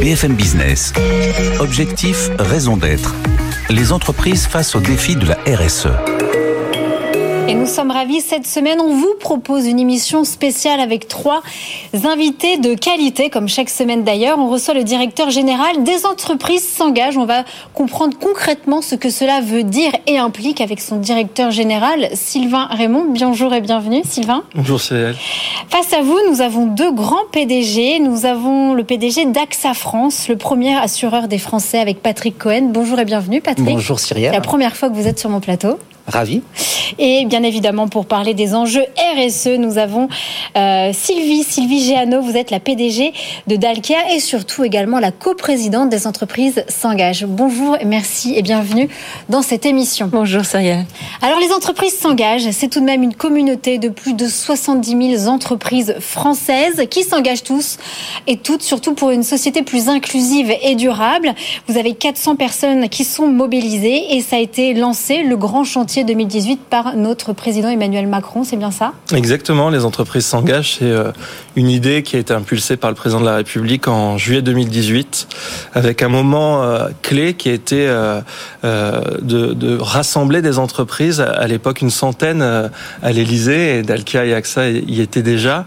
BFM Business. Objectif, raison d'être. Les entreprises face au défi de la RSE. Et nous sommes ravis. Cette semaine, on vous propose une émission spéciale avec trois invités de qualité, comme chaque semaine d'ailleurs. On reçoit le directeur général des entreprises s'engagent. On va comprendre concrètement ce que cela veut dire et implique avec son directeur général, Sylvain Raymond. Bonjour et bienvenue, Sylvain. Bonjour, Cyril. Face à vous, nous avons deux grands PDG. Nous avons le PDG d'AXA France, le premier assureur des Français avec Patrick Cohen. Bonjour et bienvenue, Patrick. Bonjour, Cyril. C'est la première fois que vous êtes sur mon plateau. Ravi. Et bien évidemment, pour parler des enjeux RSE, nous avons euh, Sylvie, Sylvie Géano, vous êtes la PDG de Dalkia et surtout également la coprésidente des entreprises s'engagent. Bonjour, merci et bienvenue dans cette émission. Bonjour Cyrielle. Alors les entreprises s'engagent, c'est tout de même une communauté de plus de 70 000 entreprises françaises qui s'engagent tous et toutes, surtout pour une société plus inclusive et durable. Vous avez 400 personnes qui sont mobilisées et ça a été lancé, le grand chantier 2018 par notre président Emmanuel Macron, c'est bien ça? Exactement, les entreprises s'engagent. C'est euh, une idée qui a été impulsée par le président de la République en juillet 2018, avec un moment euh, clé qui a été euh, de, rassembler des entreprises. À l'époque, une centaine à l'Élysée, et Dalkia et AXA y étaient déjà,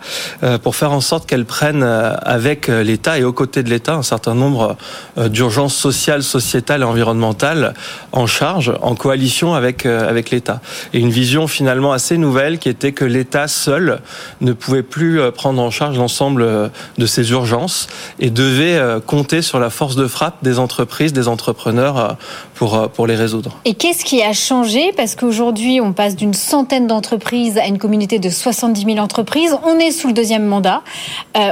pour faire en sorte qu'elles prennent avec l'État et aux côtés de l'État un certain nombre d'urgences sociales, sociétales et environnementales en charge, en coalition avec avec l'État. Et une vision finalement assez nouvelle qui était que l'État seul ne pouvait plus euh, prendre en charge l'ensemble euh, de ces urgences et devait euh, compter sur la force de frappe des entreprises, des entrepreneurs pour, pour les résoudre. Et qu'est-ce qui a changé? Parce qu'aujourd'hui, on passe d'une centaine d'entreprises à une communauté de 70 000 entreprises. On est sous le deuxième mandat.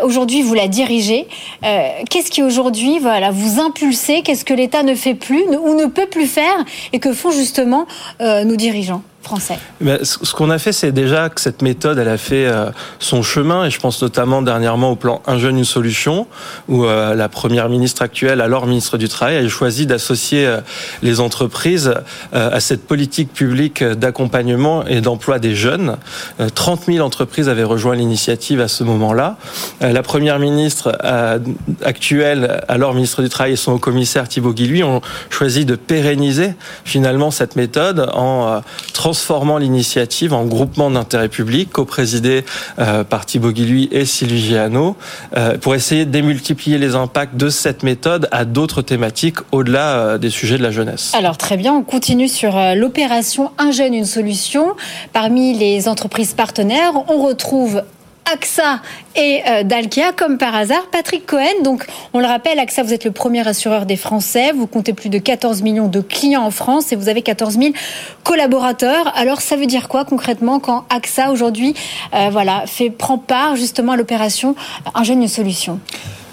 aujourd'hui, vous la dirigez. qu'est-ce qui aujourd'hui voilà, vous impulsez? Qu'est-ce que l'État ne fait plus ou ne peut plus faire et que font justement nos dirigeants français Ce qu'on a fait, c'est déjà que cette méthode, a fait euh, son chemin, et je pense notamment dernièrement au plan Un jeune, une solution, où euh, la première ministre actuelle, alors ministre du Travail, a choisi d'associer euh, les entreprises à cette politique publique d'accompagnement et d'emploi des jeunes. 30 000 entreprises avaient rejoint l'initiative à ce moment-là. La première ministre actuelle, alors ministre du Travail, et son commissaire Thibault Guilluy ont choisi de pérenniser finalement cette méthode en transformant transformant l'initiative en groupement d'intérêt public, co-présidé euh, par Thibaut Guilluy et Sylvie Giano, euh, pour essayer de démultiplier les impacts de cette méthode à d'autres thématiques au-delà euh, des sujets de la jeunesse. Alors très bien, on continue sur l'opération Un jeune, une solution. Parmi les entreprises partenaires, on retrouve AXA et euh, Dalkia, comme par hasard. Patrick Cohen, donc on le rappelle, AXA, vous êtes le premier assureur des Français. Vous comptez plus de 14 millions de clients en France et vous avez 14 000 collaborateurs. Alors ça veut dire quoi concrètement quand AXA aujourd'hui, euh, voilà, fait prend part justement à l'opération Un jeune une solution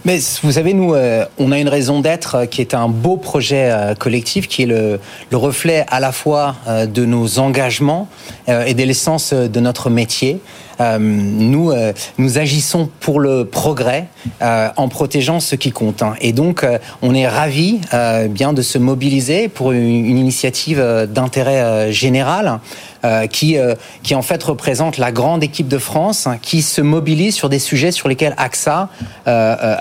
mais vous savez, nous, euh, on a une raison d'être qui est un beau projet collectif, qui est le, le reflet à la fois de nos engagements et de l'essence de notre métier. Euh, nous, euh, nous agissons pour le progrès euh, en protégeant ce qui compte. Hein. Et donc, on est ravis bien de se mobiliser pour une, initiative d'intérêt général. qui, qui en fait représente la grande équipe de France hein, qui se mobilise sur des sujets sur lesquels AXA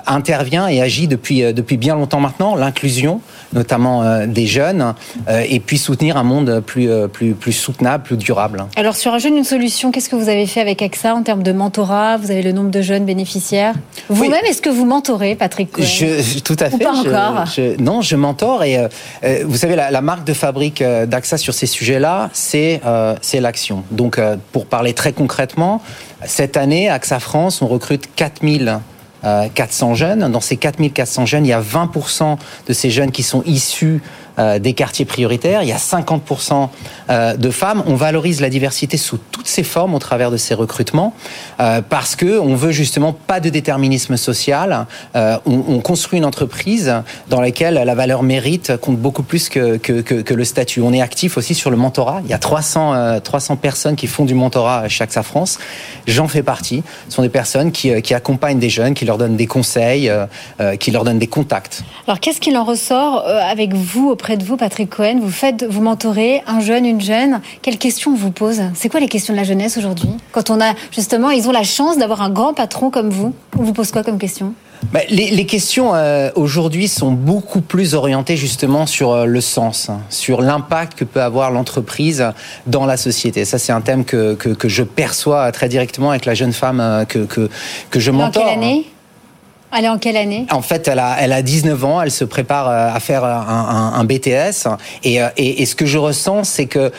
intervient et agit depuis, depuis bien longtemps maintenant, l'inclusion notamment des jeunes, et puis soutenir un monde plus, plus, plus soutenable, plus durable. Alors sur un jeune, une solution, qu'est-ce que vous avez fait avec ça en termes de mentorat? Vous avez le nombre de jeunes bénéficiaires? Vous-même, est-ce que vous mentorez, Patrick Cohen? Je, Tout à fait. Ou pas encore? Non, je mentore. Et euh, euh, vous savez, la, marque de fabrique euh, d'AXA sur ces sujets-là, c'est c'est l'action. Donc, pour parler très concrètement, cette année, AXA France, on recrute 4000 400 jeunes. Dans ces 4400 jeunes, il y a 20% de ces jeunes qui sont issus euh, des quartiers prioritaires. Il y a 50% euh, de femmes. On valorise la diversité sous toutes ses formes au travers de ces recrutements euh, parce que on veut justement pas de déterminisme social. On, construit une entreprise dans laquelle la valeur mérite compte beaucoup plus que, que, le statut. On est actif aussi sur le mentorat. Il y a 300, 300 personnes qui font du mentorat chaque Sa France. J'en fais partie. Ce sont des personnes qui, qui accompagnent des jeunes, qui leur donnent des conseils, qui leur donnent des contacts. Alors qu'est-ce qu'il en ressort avec vous auprès de vous, Patrick Cohen. Vous faites, vous mentorez un jeune, une jeune. Quelles questions on vous pose? C'est quoi les questions de la jeunesse aujourd'hui? Quand on a justement, ils ont la chance d'avoir un grand patron comme vous. On vous pose quoi comme question? Bah, les, questions euh, aujourd'hui sont beaucoup plus orientées justement sur euh, le sens, hein, sur l'impact que peut avoir l'entreprise dans la société. Ça, c'est un thème que, que, je perçois très directement avec la jeune femme euh, que, que, que je m'entends. quelle année? Elle est en quelle année? En fait, elle a, elle a 19 ans, elle se prépare à faire un, un, BTS. Et, et, et, ce que je ressens, c'est que,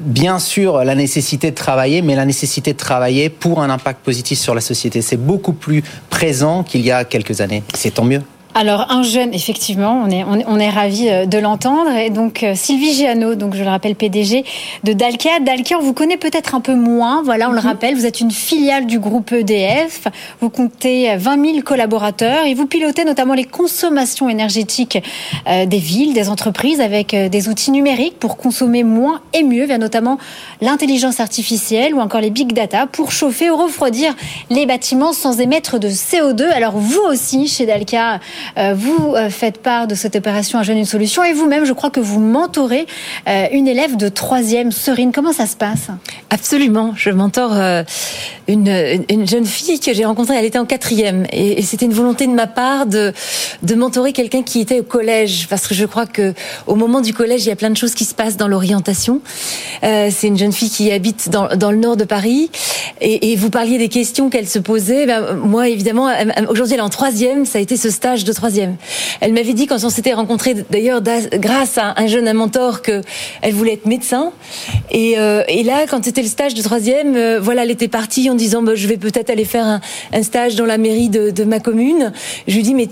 bien sûr, la nécessité de travailler, mais la nécessité de travailler pour un impact positif sur la société. C'est beaucoup plus présent qu'il y a quelques années. C'est tant mieux. Alors un jeune, effectivement, on est on est, ravi euh, de l'entendre. Et donc euh, Sylvie Giano, donc je le rappelle PDG de Dalkia. Dalkia, on vous connaît peut-être un peu moins. Voilà, on le mhm. rappelle, vous êtes une filiale du groupe EDF. Vous comptez 20 000 collaborateurs et vous pilotez notamment les consommations énergétiques euh, des villes, des entreprises avec des outils numériques pour consommer moins et mieux, via notamment l'intelligence artificielle ou encore les big data pour chauffer ou refroidir les bâtiments sans émettre de CO2. Alors vous aussi, chez Dalkia, euh, vous euh, faites part de cette opération Un jeune, une solution et vous-même, je crois que vous mentorez euh, une élève de troisième, Serine. Comment ça se passe? Absolument. Je mentore une, une jeune fille que j'ai rencontrée, elle était en quatrième. Et, c'était une volonté de ma part de, de mentorer quelqu'un qui était au collège. Parce que je crois que au moment du collège, il y a plein de choses qui se passent dans l'orientation. c'est une jeune fille qui habite dans, le nord de Paris. Et, et vous parliez des questions qu'elle se posait. Ben, moi, évidemment, aujourd'hui, elle est en troisième. Ça a été ce stage de troisième. Elle m'avait dit quand on s'était rencontrés, d'ailleurs grâce à un jeune mentor, que elle voulait être médecin. Et, euh, et là, quand c'était le stage de troisième, euh, voilà, elle était partie en disant bah, je vais peut-être aller faire un, stage dans la mairie de, ma commune. Je lui dis mais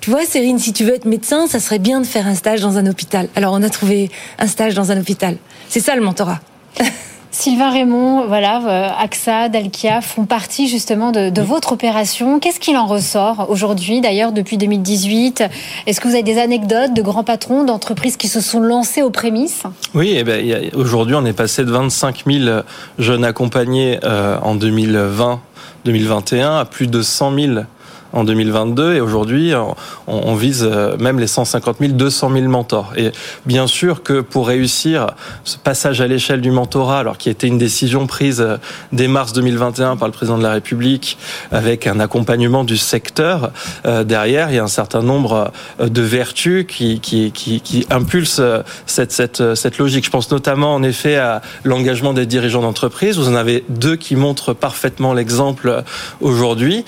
tu vois, Cérine, si tu veux être médecin, ça serait bien de faire un stage dans un hôpital. Alors, on a trouvé un stage dans un hôpital. C'est ça le mentorat. Sylvain Raymond, voilà, euh, AXA, Dalkia font partie justement de, votre opération. Qu'est-ce qu'il en ressort aujourd'hui, d'ailleurs, depuis 2018 Est-ce que vous avez des anecdotes de grands patrons d'entreprises qui se sont lancés aux prémices? Oui, eh ben, aujourd'hui, on est passé de 25 000 jeunes accompagnés euh, en 2020-2021 à plus de 100 000 en 2022 et aujourd'hui on, vise euh, même les 150 000, 200 000 mentors. Et bien sûr que pour réussir ce passage à l'échelle du mentorat, alors qui était une décision prise euh, dès mars 2021 par le président de la République, avec un accompagnement du secteur euh, derrière, il y a un certain nombre de vertus qui qui qui, qui impulsent cette cette cette logique. Je pense notamment en effet à l'engagement des dirigeants d'entreprise. Vous en avez deux qui montrent parfaitement l'exemple aujourd'hui.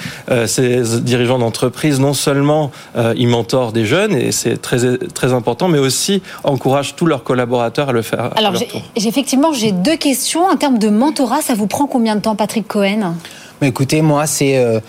Ces dirigeants d'entreprise, non seulement euh, ils mentorent des jeunes, et c'est très, très important, mais aussi encouragent tous leurs collaborateurs à le faire. Alors, effectivement, j'ai deux questions. En termes de mentorat, ça vous prend combien de temps, Patrick Cohen? Mais Écoutez, moi, c'est... Euh,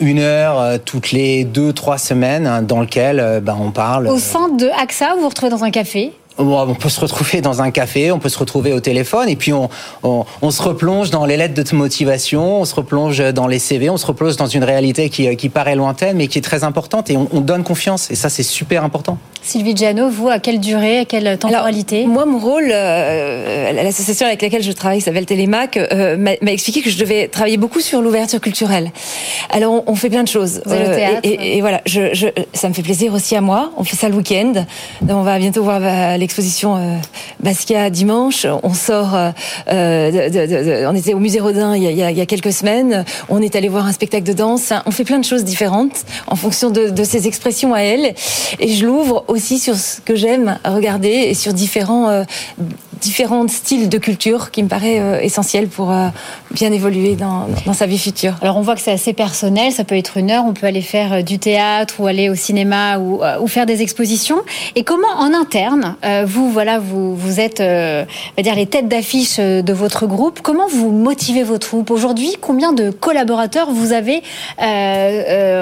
une heure euh, toutes les deux, trois semaines hein, dans lequel ben, on parle. Au sein de AXA, vous vous retrouvez dans un café? On peut se retrouver dans un café, on peut se retrouver au téléphone, et puis on, on, se replonge dans les lettres de motivation, on se replonge dans les CV, on se replonge dans une réalité qui, qui paraît lointaine, mais qui est très importante, et on, on donne confiance, et ça c'est super important. Sylvie Giano, vous, à quelle durée, à quelle temporalité Moi, mon rôle, euh, l'association avec laquelle je travaille, s'appelle Télémac, euh, m'a expliqué que je devais travailler beaucoup sur l'ouverture culturelle. Alors, on, fait plein de choses. Euh, et, voilà, je, je, ça me fait plaisir aussi à moi. On fait ça le week-end. On va bientôt voir l'exposition euh, Basquiat dimanche. On sort, euh, de, de, de, on était au musée Rodin il y, a, il y, a, quelques semaines. On est allé voir un spectacle de danse. On fait plein de choses différentes en fonction de, de ses expressions à elle. Et je l'ouvre aussi sur ce que j'aime regarder et sur différents, euh, différents styles de culture qui me paraît euh, essentiel pour euh, bien évoluer dans, dans, sa vie future. Alors on voit que c'est assez personnel, ça peut être une heure, on peut aller faire du théâtre ou aller au cinéma ou, faire des expositions. Et comment en interne, vous voilà, vous, vous êtes, dire les têtes d'affiche de votre groupe, comment vous motivez vos troupes? Aujourd'hui Combien de collaborateurs vous avez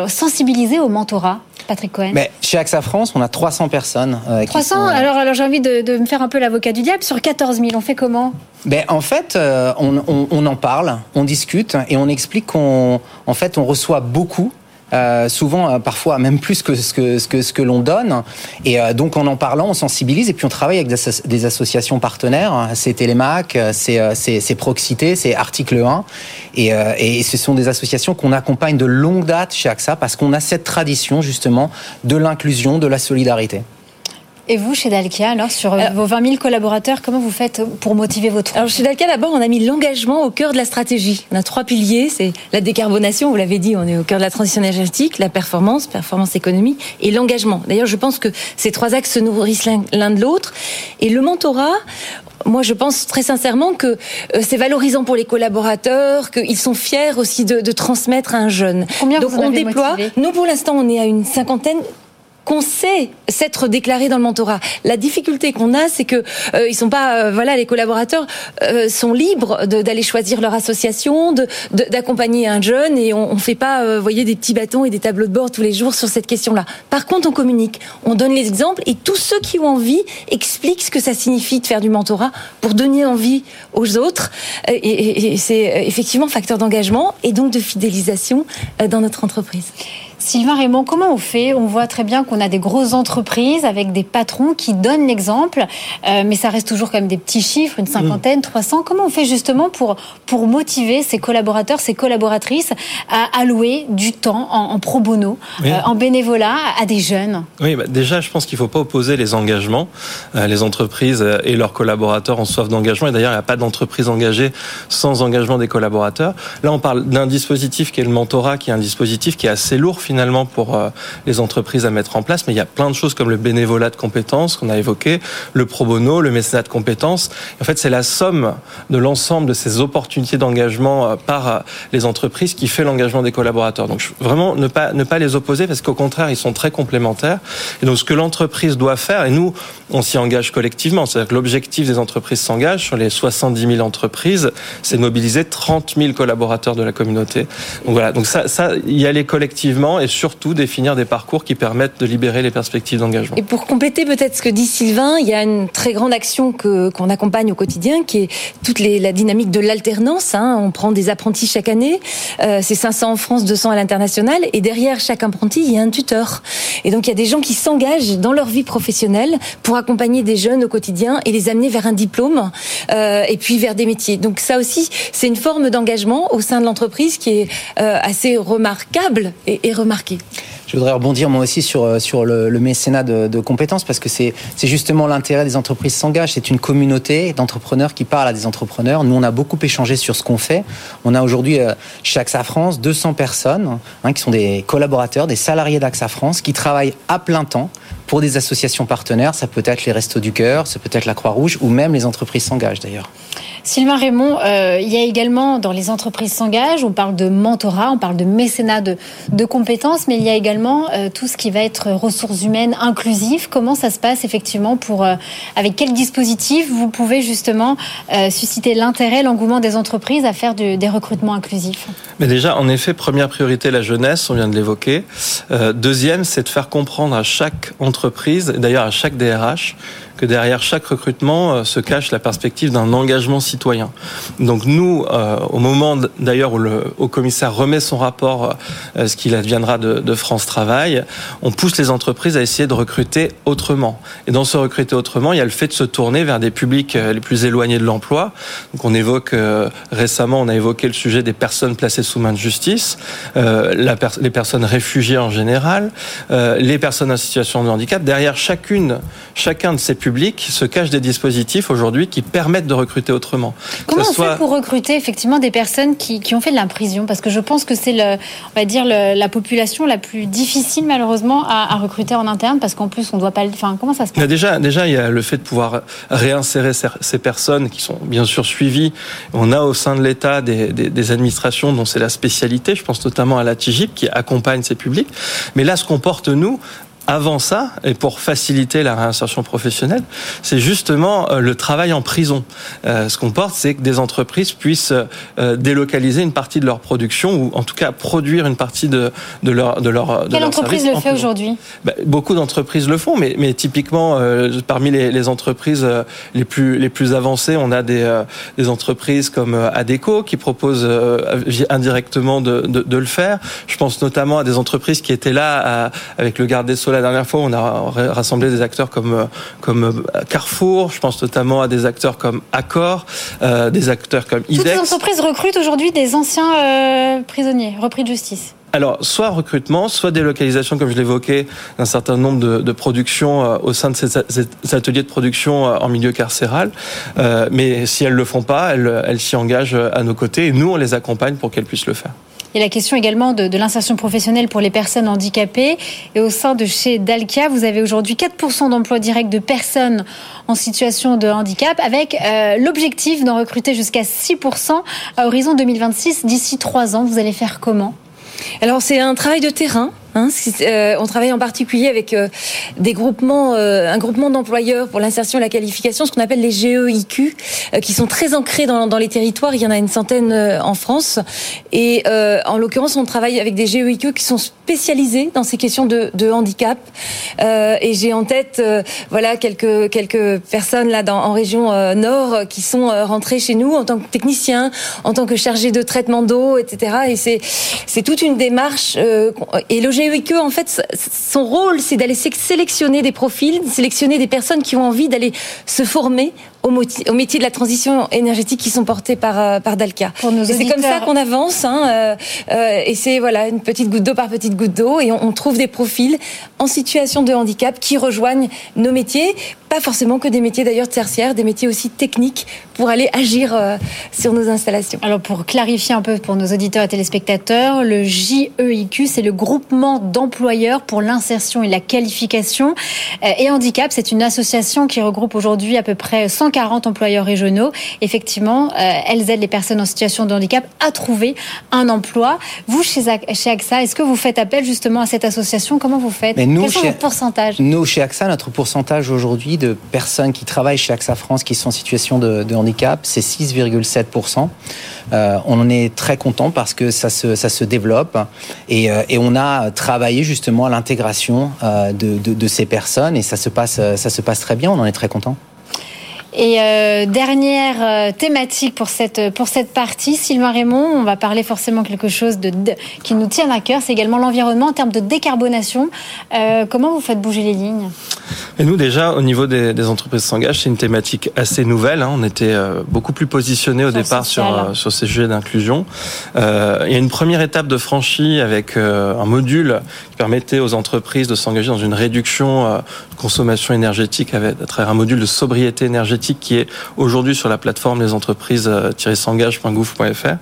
sensibilisés au mentorat? Patrick Cohen Mais Chez AXA France, on a 300 personnes. 300 euh, Alors, alors j'ai envie de, me faire un peu l'avocat du diable. Sur 14 000, on fait comment? Ben, En fait, euh, on, en parle, on discute et on explique qu'on en fait, on reçoit beaucoup euh, souvent euh, parfois même plus que ce que ce que, ce que l'on donne. Et euh, donc en en parlant, on sensibilise et puis on travaille avec des, associations partenaires. C'est Télémac, c'est Proxité, c'est Article 1. Et, et ce sont des associations qu'on accompagne de longue date chez AXA parce qu'on a cette tradition justement de l'inclusion, de la solidarité. Et vous, chez Dalkia, alors, sur vos 20 000 collaborateurs, comment vous faites pour motiver votre Alors, chez Dalkia, d'abord, on a mis l'engagement au cœur de la stratégie. On a trois piliers, c'est la décarbonation, vous l'avez dit, on est au cœur de la transition énergétique, la performance, performance économique, et l'engagement. D'ailleurs, je pense que ces trois axes se nourrissent l'un de l'autre. Et le mentorat, moi, je pense très sincèrement que euh, c'est valorisant pour les collaborateurs, qu'ils sont fiers aussi de, de, transmettre à un jeune. Combien Donc, vous on déploie. Motivé? Nous, pour l'instant, on est à une cinquantaine qu'on sait s'être déclaré dans le mentorat. La difficulté qu'on a, c'est que euh, ils sont pas, euh, voilà, les collaborateurs euh, sont libres d'aller choisir leur association, d'accompagner un jeune, et on, on fait pas, euh, voyez, des petits bâtons et des tableaux de bord tous les jours sur cette question-là. Par contre, on communique, on donne les exemples, et tous ceux qui ont envie expliquent ce que ça signifie de faire du mentorat pour donner envie aux autres. Et, et, et c'est effectivement facteur d'engagement et donc de fidélisation dans notre entreprise. Sylvain Raymond, comment on fait? On voit très bien qu'on a des grosses entreprises avec des patrons qui donnent l'exemple, euh, mais ça reste toujours quand même des petits chiffres, une cinquantaine, mmh. 300. Comment on fait justement pour, pour motiver ces collaborateurs, ces collaboratrices à allouer du temps en, en pro bono, oui. euh, en bénévolat à des jeunes? Oui, bah déjà, je pense qu'il ne faut pas opposer les engagements. Euh, les entreprises et leurs collaborateurs ont soif d'engagement. Et d'ailleurs, il n'y a pas d'entreprise engagée sans engagement des collaborateurs. Là, on parle d'un dispositif qui est le mentorat, qui est un dispositif qui est assez lourd finalement pour euh, les entreprises à mettre en place, mais il y a plein de choses comme le bénévolat de compétences qu'on a évoqué, le pro bono, le mécénat de compétences. En fait, c'est la somme de l'ensemble de ces opportunités d'engagement euh, par euh, les entreprises qui fait l'engagement des collaborateurs. Donc vraiment ne pas ne pas les opposer parce qu'au contraire, ils sont très complémentaires. Et donc ce que l'entreprise doit faire, et nous on s'y engage collectivement, c'est-à-dire que l'objectif des entreprises s'engage sur les 70 000 entreprises, c'est de mobiliser 30 000 collaborateurs de la communauté. Donc voilà, donc ça, ça y aller collectivement et surtout définir des parcours qui permettent de libérer les perspectives d'engagement. Et pour compléter peut-être ce que dit Sylvain, il y a une très grande action que qu'on accompagne au quotidien, qui est toute la dynamique de l'alternance. Hein. On prend des apprentis chaque année, euh, c'est 500 en France, 200 à l'international, et derrière chaque apprenti, il y a un tuteur. Et donc il y a des gens qui s'engagent dans leur vie professionnelle pour accompagner des jeunes au quotidien et les amener vers un diplôme euh, et puis vers des métiers. Donc ça aussi, c'est une forme d'engagement au sein de l'entreprise qui est euh, assez remarquable et, et remarquable Je voudrais rebondir moi aussi sur, euh, le, mécénat de, compétences parce que c'est justement l'intérêt des entreprises s'engagent. C'est une communauté d'entrepreneurs qui parle à des entrepreneurs. Nous, on a beaucoup échangé sur ce qu'on fait. On a aujourd'hui euh, chez AXA France 200 personnes hein, qui sont des collaborateurs, des salariés d'AXA France qui travaillent à plein temps pour des associations partenaires. Ça peut être les Restos du Cœur, ça peut être la Croix-Rouge ou même les entreprises s'engagent d'ailleurs. Sylvain Raymond, euh, il y a également dans les entreprises s'engagent, on parle de mentorat, on parle de mécénat de, de compétences, mais il y a également euh, tout ce qui va être ressources humaines inclusives. Comment ça se passe effectivement pour euh, avec quel dispositif vous pouvez justement euh, susciter l'intérêt, l'engouement des entreprises à faire du, des recrutements inclusifs? Mais déjà, en effet, première priorité la jeunesse, on vient de l'évoquer. Euh, deuxième, c'est de faire comprendre à chaque entreprise, d'ailleurs à chaque DRH, derrière chaque recrutement euh, se cache la perspective d'un engagement citoyen. Donc nous, euh, au moment d'ailleurs où le haut commissaire remet son rapport, euh, ce qu'il adviendra de, France Travail, on pousse les entreprises à essayer de recruter autrement. Et dans ce recruter autrement, il y a le fait de se tourner vers des publics les plus éloignés de l'emploi. Donc on évoque récemment, on a évoqué le sujet des personnes placées sous main de justice, les personnes réfugiées en général, les personnes en situation de handicap. Derrière chacune, chacun de ces publics se cachent des dispositifs aujourd'hui qui permettent de recruter autrement. Comment on soit... fait pour recruter effectivement des personnes qui, qui ont fait de l'imprison Parce que je pense que c'est, le, on va dire, le, la population la plus difficile malheureusement à, à recruter en interne parce qu'en plus on doit pas. Enfin, comment ça se passe? Déjà, déjà, il y a le fait de pouvoir réinsérer ces personnes qui sont bien sûr suivies. On a au sein de l'État des, des, des, administrations dont c'est la spécialité. Je pense notamment à la TIGIP qui accompagne ces publics. Mais là, ce qu'on porte nous, avant ça, et pour faciliter la réinsertion professionnelle, c'est justement euh, le travail en prison. Euh, ce qu'on porte, c'est que des entreprises puissent euh, délocaliser une partie de leur production, ou en tout cas produire une partie de, de leur de leur. Quelle leur entreprise le fait aujourd'hui? Bah, Beaucoup d'entreprises le font, mais, mais typiquement euh, parmi les, les, entreprises euh, les plus les plus avancées, on a des, euh, des entreprises comme Adeco qui proposent indirectement de, de, de, le faire. Je pense notamment à des entreprises qui étaient là à, avec le garde des Sceaux dernière fois, on a rassemblé des acteurs comme, comme Carrefour, je pense notamment à des acteurs comme Accor, euh, des acteurs comme IDEX. Toutes les entreprises recrutent aujourd'hui des anciens euh, prisonniers, repris de justice alors, soit recrutement, soit délocalisation, comme je l'évoquais, d'un certain nombre de, de productions euh, au sein de ces, ces, ateliers de production euh, en milieu carcéral. Euh, mais si elles le font pas, elles, elles s'y engagent à nos côtés et nous, on les accompagne pour qu'elles puissent le faire. Il y a la question également de, l'insertion professionnelle pour les personnes handicapées. Et au sein de chez Dalkia, vous avez aujourd'hui 4% d'emplois directs de personnes en situation de handicap, avec euh, l'objectif d'en recruter jusqu'à 6% à horizon 2026, d'ici trois ans. Vous allez faire comment? Alors c'est un travail de terrain Hein, euh, on travaille en particulier avec euh, des groupements, euh, un groupement d'employeurs pour l'insertion et la qualification, ce qu'on appelle les GEIQ, qui sont très ancrés dans, les territoires. Il y en a une centaine en France. Et en l'occurrence, on travaille avec des GEIQ qui sont spécialisés dans ces questions de, handicap. et j'ai en tête, voilà, quelques quelques personnes là en région nord qui sont rentrées chez nous en tant que techniciens, en tant que chargés de traitement d'eau, etc. Et c'est c'est toute une démarche. et le GEIQ, en fait, son rôle, c'est d'aller sélectionner des profils, sélectionner des personnes qui ont envie d'aller se former au, métier de la transition énergétique qui sont portés par, euh, par Dalca. C'est comme ça qu'on avance, hein, euh, euh, et c'est voilà une petite goutte d'eau par petite goutte d'eau, et on, on, trouve des profils en situation de handicap qui rejoignent nos métiers, pas forcément que des métiers d'ailleurs tertiaires, des métiers aussi techniques pour aller agir euh, sur nos installations. Alors pour clarifier un peu pour nos auditeurs et téléspectateurs, le JEIQ, c'est le groupement d'employeurs pour l'insertion et la qualification euh, et handicap. C'est une association qui regroupe aujourd'hui à peu près 100 140 employeurs régionaux. Effectivement, euh, elles aident les personnes en situation de handicap à trouver un emploi. Vous, chez, chez AXA, est-ce que vous faites appel justement à cette association? Comment vous faites? Mais nous, Quels sont vos pourcentages? Nous, chez AXA, notre pourcentage aujourd'hui de personnes qui travaillent chez AXA France qui sont en situation de, de handicap, c'est 6,7%. Euh, on en est très content parce que ça se, ça se développe et, euh, et on a travaillé justement à l'intégration euh, de, de, de, ces personnes et ça se passe, ça se passe très bien. On en est très content. Et euh, dernière euh, thématique pour cette, pour cette partie, Sylvain Raymond, on va parler forcément quelque chose de, de qui nous tient à cœur, c'est également l'environnement en termes de décarbonation. Euh, comment vous faites bouger les lignes? Et nous déjà, au niveau des, des entreprises s'engagent, c'est une thématique assez nouvelle. Hein. On était euh, beaucoup plus positionné au sur départ sur, euh, sur ces sujets d'inclusion. Euh, il y a une première étape de franchie avec un module qui permettait aux entreprises de s'engager dans une réduction de consommation énergétique avec, à travers un module de sobriété énergétique qui est aujourd'hui sur la plateforme des entreprises-s'engage.gouv.fr.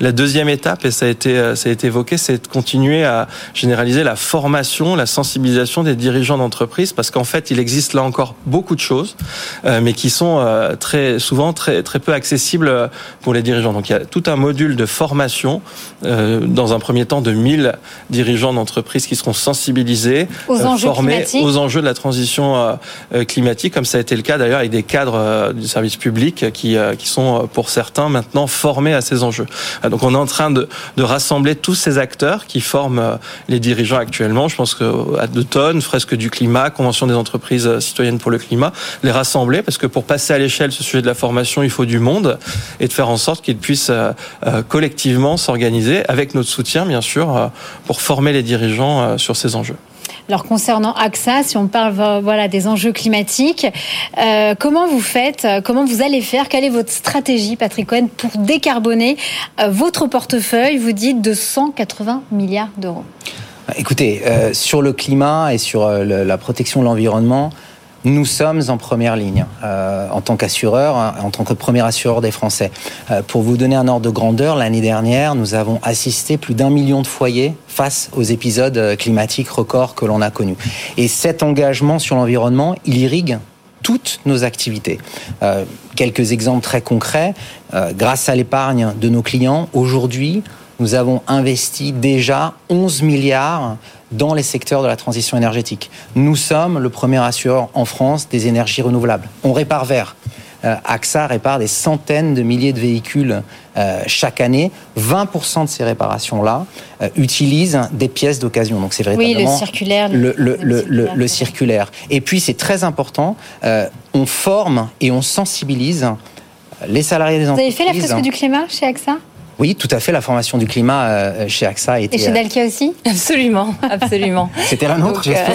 La deuxième étape, et ça a été, euh, ça a été évoqué, c'est de continuer à généraliser la formation, la sensibilisation des dirigeants d'entreprise, parce qu'en fait, il existe là encore beaucoup de choses, euh, mais qui sont euh, très souvent très très peu accessibles pour les dirigeants. Donc il y a tout un module de formation dans un premier temps de 1000 dirigeants d'entreprise qui seront sensibilisés, aux formés aux enjeux de la transition climatique, comme ça a été le cas d'ailleurs avec des cadres euh, du service public qui, euh, qui sont euh, pour certains maintenant formés à ces enjeux. Donc on est en train de, de rassembler tous ces acteurs qui forment les dirigeants actuellement. Je pense qu'à deux tonnes, fresque du climat, convention des entreprises citoyennes pour le climat, les rassembler parce que pour passer à l'échelle ce sujet de la formation, il faut du monde et de faire en sorte qu'ils puissent collectivement s'organiser avec notre soutien, bien sûr, pour former les dirigeants sur ces enjeux. Alors concernant AXA, si on parle voilà des enjeux climatiques, euh, comment vous faites, comment vous allez faire, quelle est votre stratégie, Patrick Cohen, pour décarboner euh, votre portefeuille? Vous dites de 180 milliards d'euros. Écoutez, euh, sur le climat et sur euh, la protection de l'environnement, nous sommes en première ligne euh, en tant qu'assureur, hein, en tant que premier assureur des Français. Euh, pour vous donner un ordre de grandeur, l'année dernière, nous avons assisté plus d'un million de foyers face aux épisodes euh, climatiques records que l'on a connus. Et cet engagement sur l'environnement, il irrigue toutes nos activités. Euh, quelques exemples très concrets. Euh, grâce à l'épargne de nos clients, aujourd'hui, nous avons investi déjà 11 milliards dans les secteurs de la transition énergétique. Nous sommes le premier assureur en France des énergies renouvelables. On répare vert. Euh, AXA répare des centaines de milliers de véhicules euh, chaque année. 20% de ces réparations-là euh, utilisent des pièces d'occasion. Donc c'est véritablement oui, le circulaire. Le, circulaire. Et puis c'est très important, euh, on forme et on sensibilise les salariés des Vous avez entreprises. fait la fresque du climat chez AXA? Oui, tout à fait. La formation du climat euh, chez AXA a été. Et chez Dalkia aussi? Absolument, absolument. C'était la nôtre, j'espère.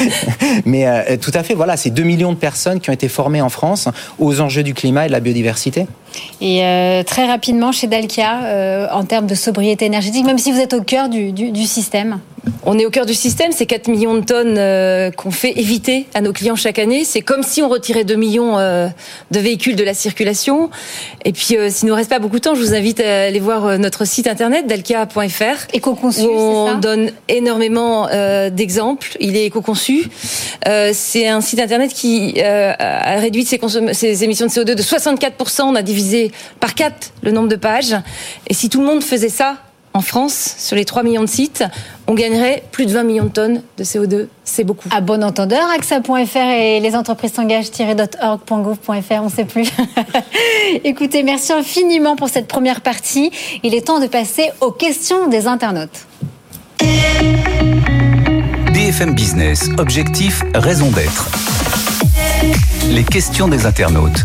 Mais euh, tout à fait, voilà, c'est 2 millions de personnes qui ont été formées en France aux enjeux du climat et de la biodiversité. Et euh, très rapidement, chez Dalkia, euh, en termes de sobriété énergétique, même si vous êtes au cœur du, du, du système On est au cœur du système, c'est 4 millions de tonnes euh, qu'on fait éviter à nos clients chaque année. C'est comme si on retirait 2 millions euh, de véhicules de la circulation. Et puis, euh, s'il nous reste pas beaucoup de temps, je vous invite à aller voir notre site internet, dalkia.fr. Éco-conçu, on c'est ça donne énormément d'exemples. Il est éco-conçu. C'est un site internet qui a réduit ses, ses émissions de CO2 de 64%. On a divisé par 4 le nombre de pages. Et si tout le monde faisait ça en France, sur les 3 millions de sites, on gagnerait plus de 20 millions de tonnes de CO2. C'est beaucoup. À bon entendeur, AXA.fr et les entreprises s'engagent-org.gouv.fr, on ne sait plus. Écoutez, merci infiniment pour cette première partie. Il est temps de passer aux questions des internautes. BFM Business, objectif, raison d'être. Les questions des internautes.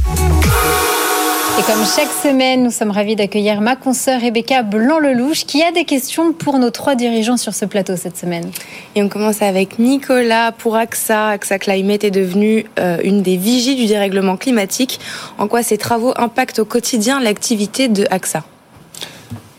Et comme chaque semaine, nous sommes ravis d'accueillir ma consoeur Rebecca Blanc-Lelouch qui a des questions pour nos trois dirigeants sur ce plateau cette semaine. Et on commence avec Nicolas pour AXA. AXA Climate est devenue euh, une des vigies du dérèglement climatique. En quoi ces travaux impactent au quotidien l'activité de AXA?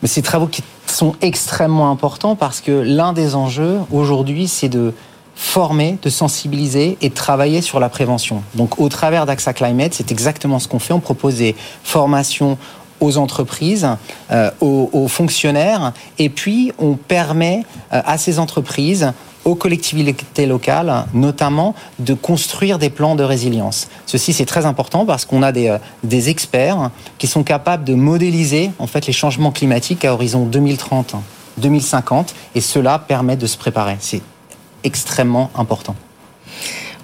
Mais ces travaux qui sont extrêmement importants parce que l'un des enjeux aujourd'hui, c'est de former, de sensibiliser et travailler sur la prévention. Donc au travers d'AXA Climate, c'est exactement ce qu'on fait. On propose des formations aux entreprises, euh, aux, fonctionnaires, et puis on permet euh, à ces entreprises aux collectivités locales, notamment, de construire des plans de résilience. Ceci, c'est très important parce qu'on a des, des, experts qui sont capables de modéliser en fait, les changements climatiques à horizon 2030, 2050, et cela permet de se préparer. Extrêmement important.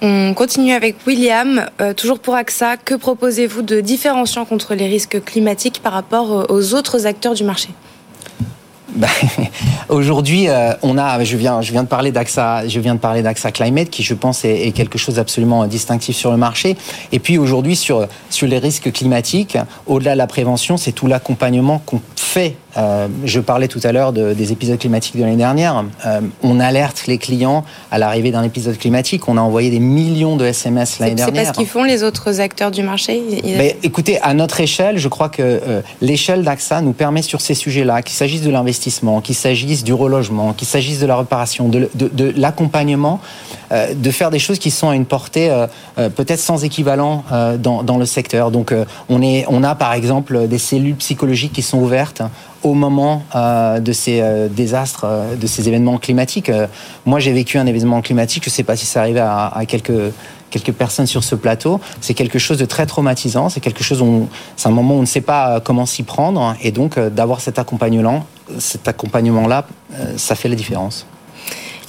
On continue avec William, euh, toujours pour AXA. Que proposez-vous de différenciant contre les risques climatiques par rapport aux autres acteurs du marché? Bah, Aujourd'hui, euh, on a, je viens, je viens de parler d'AXA, je viens de parler d'AXA Climate, qui je pense est, est, quelque chose d'absolument distinctif sur le marché. Et puis aujourd'hui, sur sur les risques climatiques, au-delà de la prévention, c'est tout l'accompagnement qu'on fait. Euh, je parlais tout à l'heure de, des épisodes climatiques de l'année dernière. Euh, on alerte les clients à l'arrivée d'un épisode climatique. On a envoyé des millions de SMS l'année dernière. C'est pas ce qu'ils font les autres acteurs du marché. Mais écoutez, à notre échelle, je crois que euh, l'échelle d'AXA nous permet sur ces sujets-là, qu'il s'agisse de l'investissement, qu'il s'agisse du relogement, qu'il s'agisse de la réparation, de, de, de l'accompagnement, de faire des choses qui sont à une portée peut-être sans équivalent dans, dans, le secteur. Donc on, est, on a par exemple des cellules psychologiques qui sont ouvertes au moment euh, de ces euh, désastres, euh, de ces événements climatiques. moi, j'ai vécu un événement climatique. Je ne sais pas si ça arrivait à, à quelques quelques personnes sur ce plateau. C'est quelque chose de très traumatisant. C'est quelque chose où c'est un moment où on ne sait pas comment s'y prendre, et donc d'avoir cet accompagnement, cet accompagnement-là, ça fait la différence.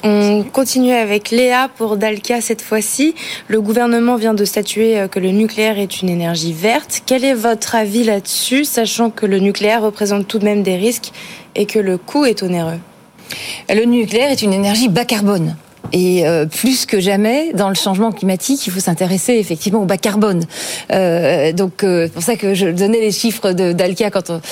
On continue avec Léa pour Dalkia cette fois-ci. Le gouvernement vient de statuer que le nucléaire est une énergie verte. Quel est votre avis là-dessus, sachant que le nucléaire représente tout de même des risques et que le coût est onéreux? Le nucléaire est une énergie bas carbone. Et euh, plus que jamais, dans le changement climatique, il faut s'intéresser effectivement au bas carbone. Euh, donc, euh, c'est pour ça que je donnais les chiffres d'Alkia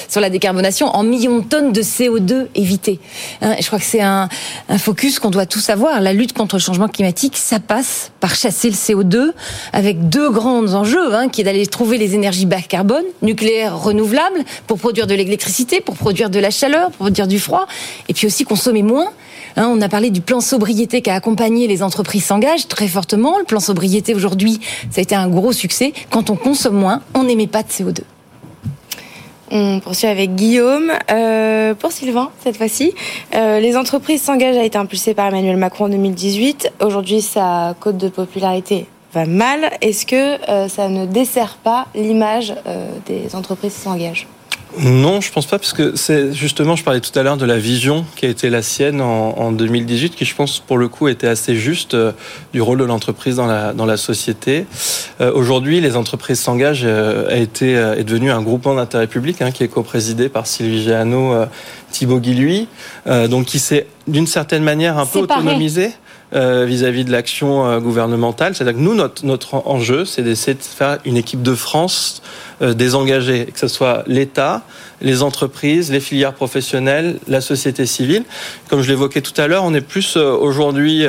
sur la décarbonation en millions de tonnes de CO2 évitées. Hein, je crois que c'est un, un, focus qu'on doit tous avoir. La lutte contre le changement climatique, ça passe par chasser le CO2 avec deux grands enjeux, hein, qui est d'aller trouver les énergies bas carbone, nucléaire renouvelable, pour produire de l'électricité, pour produire de la chaleur, pour produire du froid, et puis aussi consommer moins. Hein, on a parlé du plan sobriété qui les entreprises s'engagent très fortement. Le plan sobriété aujourd'hui, ça a été un gros succès. Quand on consomme moins, on n'émet pas de CO2. On poursuit avec Guillaume. Euh, pour Sylvain, cette fois-ci, euh, les entreprises s'engagent a été impulsée par Emmanuel Macron en 2018. Aujourd'hui, sa cote de popularité va mal. Est-ce que euh, ça ne dessert pas l'image des entreprises s'engagent? Non, je pense pas, parce que c'est justement, je parlais tout à l'heure de la vision qui a été la sienne en, en, 2018, qui je pense pour le coup était assez juste euh, du rôle de l'entreprise dans la, dans la société. Euh, Aujourd'hui, les entreprises s'engagent euh, a été est devenu un groupement d'intérêt public hein, qui est co-présidé par Sylvie Géano, Thibaut Guilluy, donc qui s'est d'une certaine manière un peu autonomisé euh, vis-à-vis de l'action euh, gouvernementale. C'est-à-dire que nous, notre, notre enjeu, c'est d'essayer de faire une équipe de France euh, désengagée, que ce soit l'État, les entreprises, les filières professionnelles, la société civile. Comme je l'évoquais tout à l'heure, on est plus aujourd'hui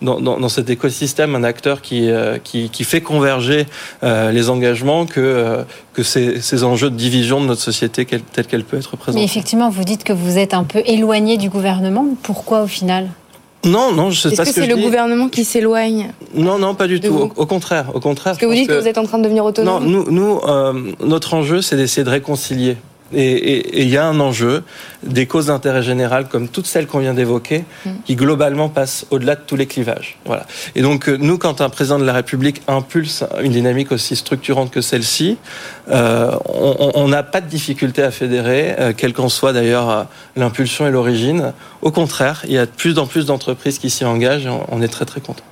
dans, dans, cet écosystème un acteur qui, qui, qui fait converger les engagements que, que ces, ces, enjeux de division de notre société telle qu'elle peut être présentée. Mais effectivement, vous dites que vous êtes un peu éloigné du gouvernement. Pourquoi au final? Non, non, je sais Est-ce pas que ce que c'est le dis. gouvernement qui s'éloigne Non, non, pas du tout. Au, au contraire, au contraire. Parce que vous dites que vous êtes en train de devenir Non, autonome nous, nous euh, notre enjeu, c'est d'essayer de réconcilier. Et il y a un enjeu des causes d'intérêt général, comme toutes celles qu'on vient d'évoquer, Mm. qui globalement passent au-delà de tous les clivages. Voilà. Et donc, euh, nous, quand un président de la République impulse une dynamique aussi structurante que celle-ci, euh, on n'a pas de difficulté à fédérer, euh, quelle qu'en soit d'ailleurs l'impulsion et l'origine. Au contraire, il y a de plus en plus d'entreprises qui s'y engagent et on- on est très très content.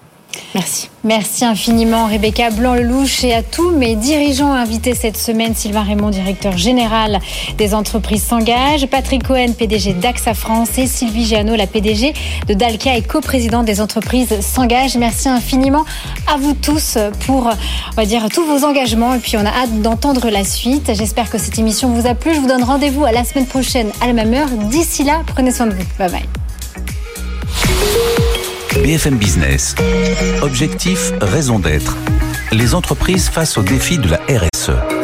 Merci. Merci infiniment Rebecca Blanc-Lelouch et à tous mes dirigeants invités cette semaine, Sylvain Raymond, directeur général des entreprises s'engage, Patrick Cohen, PDG d'AXA France et Sylvie Giano, la PDG de Dalkia et coprésidente des entreprises s'engage. Merci infiniment à vous tous pour, on tous vos engagements et puis on a hâte d'entendre la suite. J'espère que cette émission vous a plu. Je vous donne rendez-vous à la semaine prochaine à la même heure. D'ici là, prenez soin de vous. Bye bye. BFM Business. Objectif, raison d'être. Les entreprises face aux défis de la RSE.